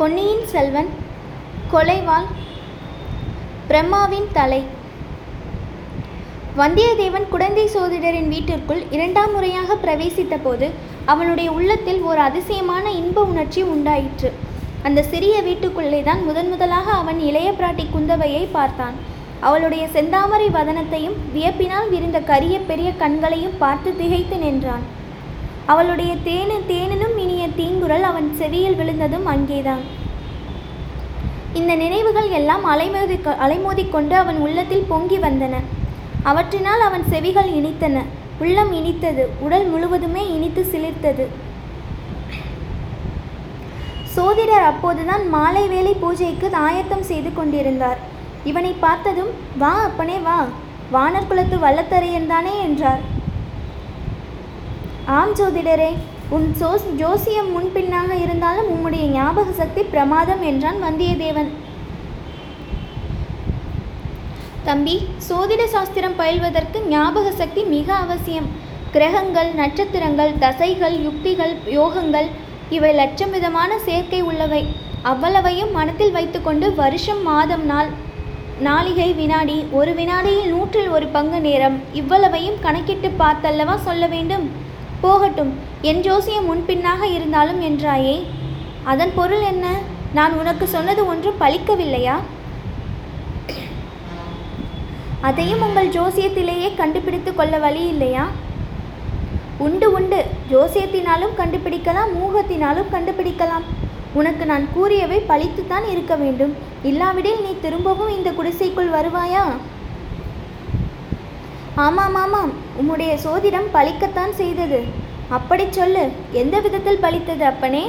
பொன்னியின் செல்வன் கொலைவாள் பிரம்மாவின் தலை. வந்தியத்தேவன் குடந்தை சோதிடரின் வீட்டிற்குள் இரண்டாம் முறையாக பிரவேசித்த போது அவனுடைய உள்ளத்தில் ஓர் அதிசயமான இன்ப உணர்ச்சி உண்டாயிற்று. அந்த சிறிய வீட்டுக்குள்ளே தான் முதன் முதலாக அவன் இளைய பிராட்டி குந்தவையை பார்த்தான். அவளுடைய செந்தாமரை வதனத்தையும் வியப்பினால் விரிந்த கரிய பெரிய கண்களையும் பார்த்து திகைத்து நின்றான். அவளுடைய தேனு தேனினும் இனிய தீங்குரல் அவன் செவியில் விழுந்ததும் அங்கேதான். இந்த நினைவுகள் எல்லாம் அலைமோதி அலைமோதிக்கொண்டு அவன் உள்ளத்தில் பொங்கி வந்தன. அவற்றினால் அவன் செவிகள் இனித்தன. உள்ளம் இனித்தது. உடல் முழுவதுமே இனித்து சிலிர்த்தது. சோதிடர் அப்போதுதான் மாலை வேளை பூஜைக்கு ஆயத்தம் செய்து கொண்டிருந்தார். இவனை பார்த்ததும் வா அப்பனே வா. வானர் குலத்து வல்லத்தரையன் தானே என்றார். ஆம் ஜோதிடரே உன் சோஸ் ஜோசியம் முன்பின்னாக இருந்தாலும் உம்முடைய ஞாபக சக்தி பிரமாதம் என்றான் வந்தியத்தேவன். தம்பி சோதிட சாஸ்திரம் பயில்வதற்கு ஞாபக சக்தி மிக அவசியம். கிரகங்கள் நட்சத்திரங்கள் தசைகள் யுக்திகள் யோகங்கள் இவை லட்சம் விதமான சேர்க்கை உள்ளவை. அவ்வளவையும் மனத்தில் வைத்துக்கொண்டு வருஷம் மாதம் நாள் நாளிகை வினாடி ஒரு வினாடியில் நூற்றில் ஒரு பங்கு நேரம். இவ்வளவையும் கணக்கிட்டு பார்த்தல்லவா சொல்ல வேண்டும்? போகட்டும் என் ஜோசியம் முன்பின்னாக இருந்தாலும் என்றாயே. அதன் பொருள் என்ன? நான் உனக்கு சொன்னது ஒன்றும் பலிக்கவில்லையா அதையும் உங்கள் ஜோசியத்திலேயே கண்டுபிடித்து கொள்ள வழி இல்லையா? உண்டு உண்டு. ஜோசியத்தினாலும் கண்டுபிடிக்கலாம் மூகத்தினாலும் கண்டுபிடிக்கலாம். உனக்கு நான் கூறியவை பழித்துத்தான் இருக்க வேண்டும். இல்லாவிடில் நீ திரும்பவும் இந்த குடிசைக்குள் வருவாயா? ஆமாம் ஆமாம். உம்முடைய சோதிடம் பழிக்கத்தான் செய்தது. அப்படி சொல்லு. எந்த விதத்தில் பழித்தது அப்பனே?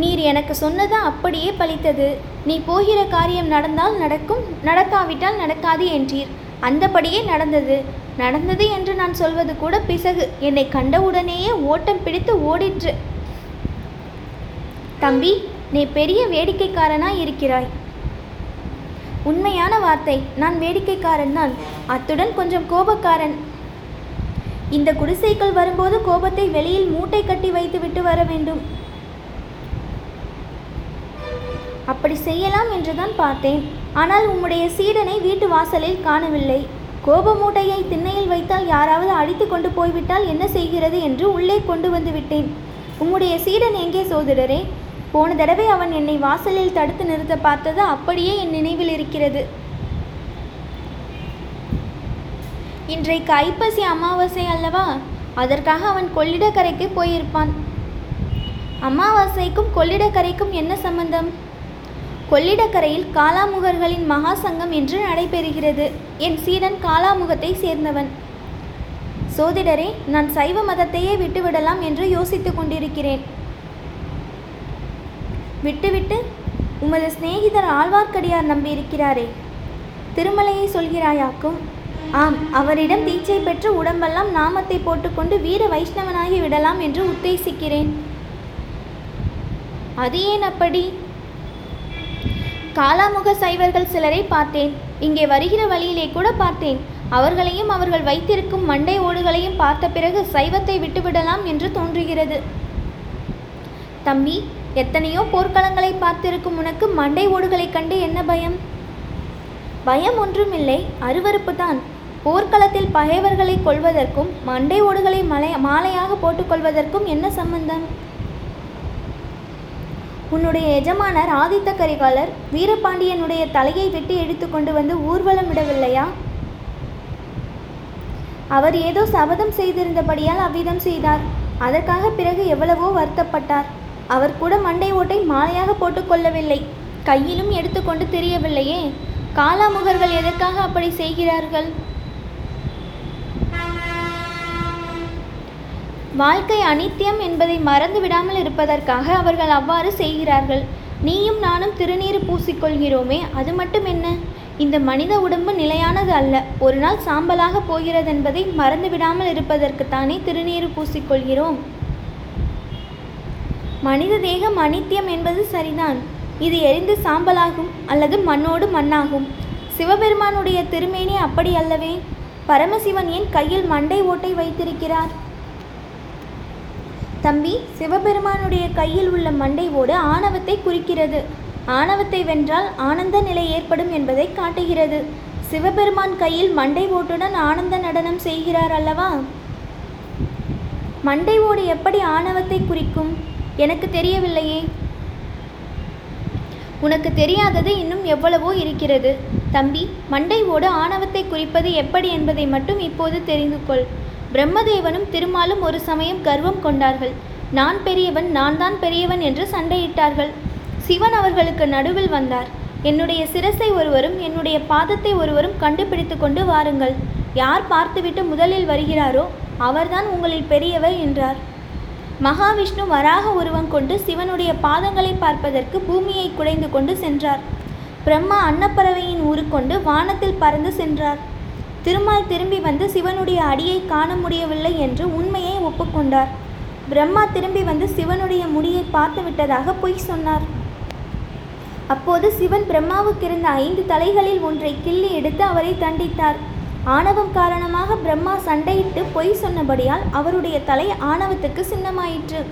நீர் எனக்கு சொன்னது அப்படியே பழித்தது. நீ போகிற காரியம் நடந்தால் நடக்கும் நடக்காவிட்டால் நடக்காது என்றீர். அந்தபடியே நடந்தது. நடந்தது என்று நான் சொல்வது கூட பிசகு. என்னை கண்டவுடனேயே ஓட்டம் பிடித்து ஓடிற்று. தம்பி நீ பெரிய வேடிக்கைக்காரனாய் இருக்கிறாய். உண்மையான வார்த்தை. நான் வேடிக்கைக்காரன் தான். அத்துடன் கொஞ்சம் கோபக்காரன். இந்த குடிசைக்குள் வரும்போது கோபத்தை வெளியில் மூட்டை கட்டி வைத்துவிட்டு வர வேண்டும். அப்படி செய்யலாம் என்றுதான் பார்த்தேன். ஆனால் உம்முடைய சீடனை வீட்டு வாசலில் காணவில்லை. கோப மூட்டையை திண்ணையில் வைத்தால் யாராவது அடித்து கொண்டு போய்விட்டால் என்ன செய்கிறது என்று உள்ளே கொண்டு வந்து விட்டேன். உம்முடைய சீடன் எங்கே சோதிடரே? போன தடவை அவன் என்னை வாசலில் தடுத்து நிறுத்த பார்த்தது அப்படியே என் நினைவில் இருக்கிறது. இன்றைக்கு ஐப்பசி அமாவாசை அல்லவா? அதற்காக அவன் கொள்ளிடக்கரைக்கு போயிருப்பான். அமாவாசைக்கும் கொள்ளிடக்கரைக்கும் என்ன சம்பந்தம்? கொள்ளிடக்கரையில் காலாமுகர்களின் மகா சங்கம் என்று நடைபெறுகிறது. என் சீடன் காலாமுகத்தை சேர்ந்தவன். சோதிடரே நான் சைவ மதத்தையே விட்டுவிடலாம் என்று யோசித்துக் கொண்டிருக்கிறேன். விட்டுவிட்டு உமது சிநேகிதர் ஆழ்வார்க்கடியார் நம்பியிருக்கிறாரே. திருமலையை சொல்கிறாயாக்கும். ஆம் அவரிடம் தீட்சை பெற்று உடம்பெல்லாம் நாமத்தை போட்டுக்கொண்டு வீர வைஷ்ணவனாகி விடலாம் என்று உத்தேசிக்கிறேன். அது ஏன் அப்படி? காலாமுக சைவர்கள் சிலரை பார்த்தேன். இங்கே வருகிற வழியிலே கூட பார்த்தேன். அவர்களையும் அவர்கள் வைத்திருக்கும் மண்டை ஓடுகளையும் பார்த்த பிறகு சைவத்தை விட்டுவிடலாம் என்று தோன்றுகிறது. தம்பி எத்தனையோ போர்க்களங்களை பார்த்திருக்கும் உனக்கு மண்டை ஓடுகளைக் கண்டு என்ன பயம்? பயம் ஒன்றுமில்லை அருவருப்பு தான் போர்க்களத்தில் பகைவர்களை கொள்வதற்கும் மண்டை ஓடுகளை மலை மாலையாக போட்டுக்கொள்வதற்கும் என்ன சம்பந்தம்? உன்னுடைய எஜமானர் ஆதித்த கரிகாலர் வீரபாண்டியனுடைய தலையை வெட்டி எடுத்து கொண்டு வந்து ஊர்வலம் விடவில்லையா? அவர் ஏதோ சபதம் செய்திருந்தபடியால் அவ்விதம் செய்தார். அதற்காக பிறகு எவ்வளவோ வருத்தப்பட்டார். அவர் கூட மண்டை ஓட்டை மாலையாக போட்டுக்கொள்ளவில்லை கையிலும் எடுத்துக்கொண்டு தெரியவில்லையே. காலாமுகர்கள் எதற்காக அப்படி செய்கிறார்கள்? வாழ்க்கை அனித்தியம் என்பதை மறந்து விடாமல் இருப்பதற்காக அவர்கள் அவ்வாறு செய்கிறார்கள். நீயும் நானும் திருநீறு பூசிக்கொள்கிறோமே அது மட்டும் என்ன? இந்த மனித உடம்பு நிலையானது அல்ல. ஒரு நாள் சாம்பலாக போகிறது என்பதை மறந்து விடாமல் இருப்பதற்குத்தானே திருநீறு பூசிக்கொள்கிறோம். மனித தேகம் அனித்தியம் என்பது சரிதான். இது எரிந்து சாம்பலாகும் அல்லது மண்ணோடு மண்ணாகும். சிவபெருமானுடைய திருமேனி அப்படி அல்லவே. பரமசிவன் ஏன் கையில் மண்டை ஓட்டை வைத்திருக்கிறார்? தம்பி சிவபெருமானுடைய கையில் உள்ள மண்டை ஓடு ஆணவத்தை குறிக்கிறது. ஆணவத்தை வென்றால் ஆனந்த நிலை ஏற்படும் என்பதை காட்டுகிறது. சிவபெருமான் கையில் மண்டை ஓட்டுடன் ஆனந்த நடனம் செய்கிறார் அல்லவா? மண்டை ஓடு எப்படி ஆணவத்தை குறிக்கும்? எனக்கு தெரியவில்லையே. உனக்கு தெரியாதது இன்னும் எவ்வளவோ இருக்கிறது. தம்பி மண்டை ஓடு ஆணவத்தை குறிப்பது எப்படி என்பதை மட்டும் இப்போது தெரிந்து கொள் பிரம்மதேவனும் திருமாலும் ஒரு சமயம் கர்வம் கொண்டார்கள். நான் பெரியவன் நான் தான் பெரியவன் என்று சண்டையிட்டார்கள். சிவன் அவர்களுக்கு நடுவில் வந்தார். என்னுடைய சிரசை ஒருவரும் என்னுடைய பாதத்தை ஒருவரும் கண்டுபிடித்து கொண்டு வாருங்கள். யார் பார்த்துவிட்டு முதலில் வருகிறாரோ அவர்தான் உங்களில் பெரியவர் என்றார். மகாவிஷ்ணு வராக உருவம் கொண்டு சிவனுடைய பாதங்களை பார்ப்பதற்கு பூமியை குடைந்து கொண்டு சென்றார். பிரம்மா அன்னப்பறவையின் உருக்கொண்டு வானத்தில் பறந்து சென்றார். திருமால் திரும்பி வந்து சிவனுடைய அடியை காண முடியவில்லை என்று உண்மையை ஒப்புக்கொண்டார். பிரம்மா திரும்பி வந்து சிவனுடைய முடியை பார்த்து விட்டதாக பொய் சொன்னார். அப்போது சிவன் பிரம்மாவுக்கு இருந்த ஐந்து தலைகளில் ஒன்றை கிள்ளி எடுத்து அவரை தண்டித்தார். ஆணவம் காரணமாக பிரம்மா சண்டையிட்டு பொய் சொன்னபடியால் அவருடைய தலை ஆணவத்துக்கு சின்னமாயிற்று.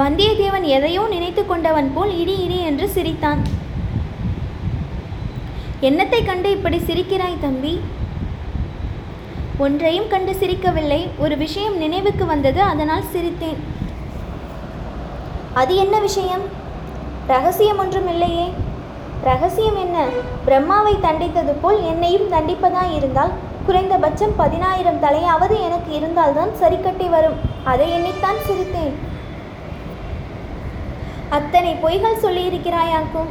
வந்தியத்தேவன் எதையோ நினைத்து கொண்டவன் போல் இடி இடி என்று சிரித்தான். என்னத்தை கண்டு இப்படி சிரிக்கிறாய் தம்பி? ஒன்றையும் கண்டு சிரிக்கவில்லை. ஒரு விஷயம் நினைவுக்கு வந்தது அதனால் சிரித்தேன். அது என்ன விஷயம்? ரகசியம் ஒன்றும் இல்லையே ரகசியம் என்ன? பிரம்மாவை தண்டித்தது போல் என்னையும் தண்டிப்பதாய் இருந்தால் குறைந்தபட்சம் பதினாயிரம் தலையாவது எனக்கு இருந்தால்தான் சரி கட்டி வரும். அதை எண்ணித்தான் சிரித்தேன். அத்தனை பொய்கள் சொல்லியிருக்கிறாயாக்கும்.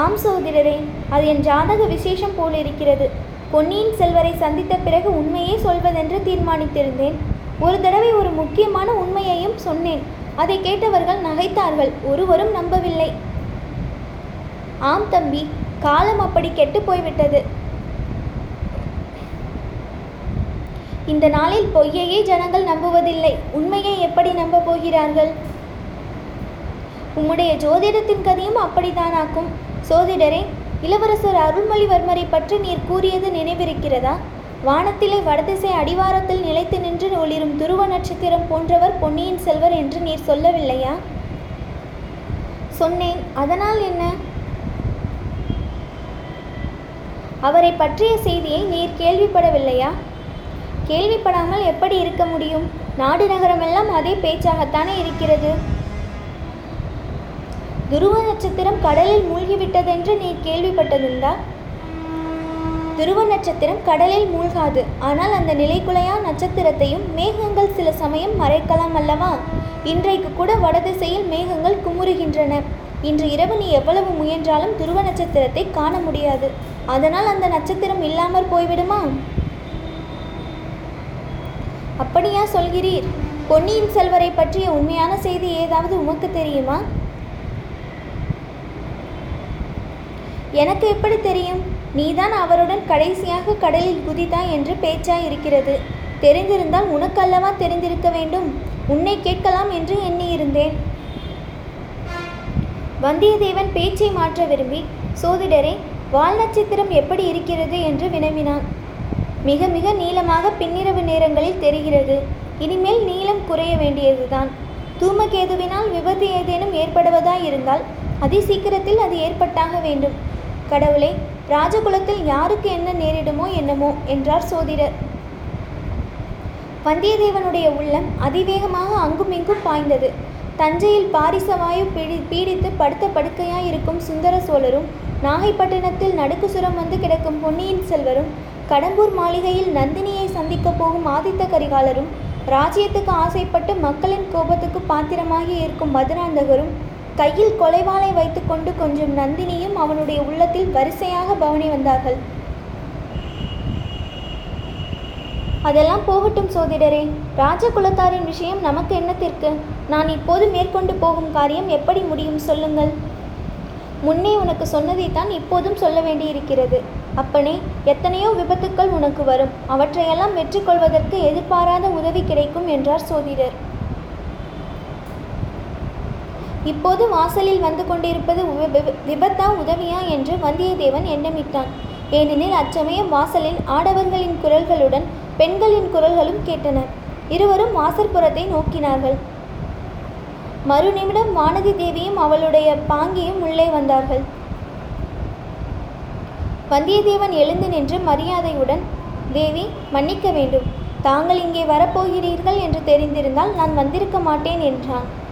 ஆம் சகோதரரே அது என் ஜாதக விசேஷம் போல் இருக்கிறது. பொன்னியின் செல்வரை சந்தித்த பிறகு உண்மையே சொல்வதென்று தீர்மானித்திருந்தேன். ஒரு தடவை ஒரு முக்கியமான உண்மையையும் சொன்னேன். அதை கேட்டவர்கள் நகைத்தார்கள் ஒருவரும் நம்பவில்லை. ஆம் தம்பி காலம் அப்படி கெட்டு போய்விட்டது. இந்த நாளில் பொய்யையே ஜனங்கள் நம்புவதில்லை. உண்மையை எப்படி நம்ப போகிறார்கள்? உம்முடைய ஜோதிடத்தின் கதையும் அப்படித்தானாக்கும். சோதிடரே இளவரசர் அருள்மொழிவர்மரை பற்றி நீர் கூறியது நினைவிருக்கிறதா? வானத்திலே வடதிசை அடிவாரத்தில் நிலைத்து நின்று ஒளிரும் துருவ நட்சத்திரம் போன்றவர் பொன்னியின் செல்வர் என்று நீர் சொல்லவில்லையா? சொன்னேன். அதனால் என்ன? அவரை பற்றிய செய்தியை நீர் கேள்விப்படவில்லையா? கேள்விப்படாமல் எப்படி இருக்க முடியும்? நாடு நகரமெல்லாம் அதே பேச்சாகத்தானே இருக்கிறது. துருவ நட்சத்திரம் கடலில் மூழ்கிவிட்டதென்று நீ கேள்விப்பட்டதுண்டா? துருவ நட்சத்திரம் கடலில் மூழ்காது. ஆனால் அந்த நிலைக்குலையா நட்சத்திரத்தையும் மேகங்கள் சில சமயம் மறைக்கலாம் அல்லவா? இன்றைக்கு கூட வடதிசையில் மேகங்கள் குமுறுகின்றன. இன்று இரவு நீ எவ்வளவு முயன்றாலும் துருவ நட்சத்திரத்தை காண முடியாது. அதனால் அந்த நட்சத்திரம் இல்லாமற் போய்விடுமா? அப்படியா சொல்கிறீர். பொன்னியின் செல்வரை பற்றிய உண்மையான செய்தி ஏதாவது உமக்கு தெரியுமா? எனக்கு எப்படி தெரியும்? நீதான் அவருடன் கடைசியாக கடலில் குதித்தாய் என்று பேச்சாய் இருக்கிறது தெரிந்திருந்தால் உனக்கல்லவா தெரிந்திருக்க வேண்டும்? உன்னை கேட்கலாம் என்று எண்ணியிருந்தேன். வந்தியத்தேவன் பேச்சை மாற்ற விரும்பி சோதிடரே வால் நட்சத்திரம் எப்படி இருக்கிறது என்று வினவினான். மிக மிக நீளமாக பின்னிரவு நேரங்களில் தெரிகிறது. இனிமேல் நீளம் குறைய வேண்டியதுதான். தூமகேதுவினால் விபத்து ஏதேனும் ஏற்படுவதாய் இருந்தால் அதி சீக்கிரத்தில் அது ஏற்பட்டாக வேண்டும். கடவுளே ராஜகுலத்தில் யாருக்கு என்ன நேரிடுமோ என்னமோ என்றார் சோதிடர். வந்தியத்தேவனுடைய உள்ளம் அதிவேகமாக அங்குமிங்கும் பாய்ந்தது. தஞ்சையில் பாரிசவாயு பீடி பீடித்து படுத்த படுக்கையாய் இருக்கும் சுந்தர சோழரும் நாகைப்பட்டினத்தில் நடுக்கு சுரம் வந்து கிடக்கும் பொன்னியின் செல்வரும் கடம்பூர் மாளிகையில் நந்தினியை சந்திக்கப் போகும் ஆதித்த கரிகாலரும் ராஜ்யத்துக்கு ஆசைப்பட்டு மக்களின் கோபத்துக்கு பாத்திரமாகி இருக்கும் மதுராந்தகரும் கையில் கொலைவாளை வைத்துக்கொண்டு கொஞ்சம் நந்தினியும் அவனுடைய உள்ளத்தில் வரிசையாக பவனி வந்தார்கள். அதெல்லாம் போகட்டும் சோதிடரே ராஜகுலத்தாரின் விஷயம் நமக்கு என்னத்திற்கு நான் இப்போது மேற்கொண்டு போகும் காரியம் எப்படி முடியும் சொல்லுங்கள். முன்னே உனக்கு சொன்னதைத்தான் இப்போதும் சொல்ல வேண்டியிருக்கிறது. அப்பனே எத்தனையோ விபத்துக்கள் உனக்கு வரும். அவற்றையெல்லாம் வெற்றி கொள்வதற்கு எதிர்பாராத உதவி கிடைக்கும் என்றார் சோதிடர். இப்போது வாசலில் வந்து கொண்டிருப்பது விப- விபத்தா உதவியா என்று வந்தியத்தேவன் எண்ணமிட்டான். ஏனெனில் அச்சமயம் வாசலில் ஆடவர்களின் குரல்களுடன் பெண்களின் குரல்களும் கேட்டன. இருவரும் வாசற்புறத்தை நோக்கினார்கள். மறுநிமிடம் வானதி தேவியும் அவளுடைய பாங்கியும் உள்ளே வந்தார்கள். வந்தியத்தேவன் எழுந்து நின்று மரியாதையுடன் தேவி மன்னிக்க வேண்டும். தாங்கள் இங்கே வரப்போகிறீர்கள் என்று தெரிந்திருந்தால் நான் வந்திருக்க மாட்டேன் என்றான்.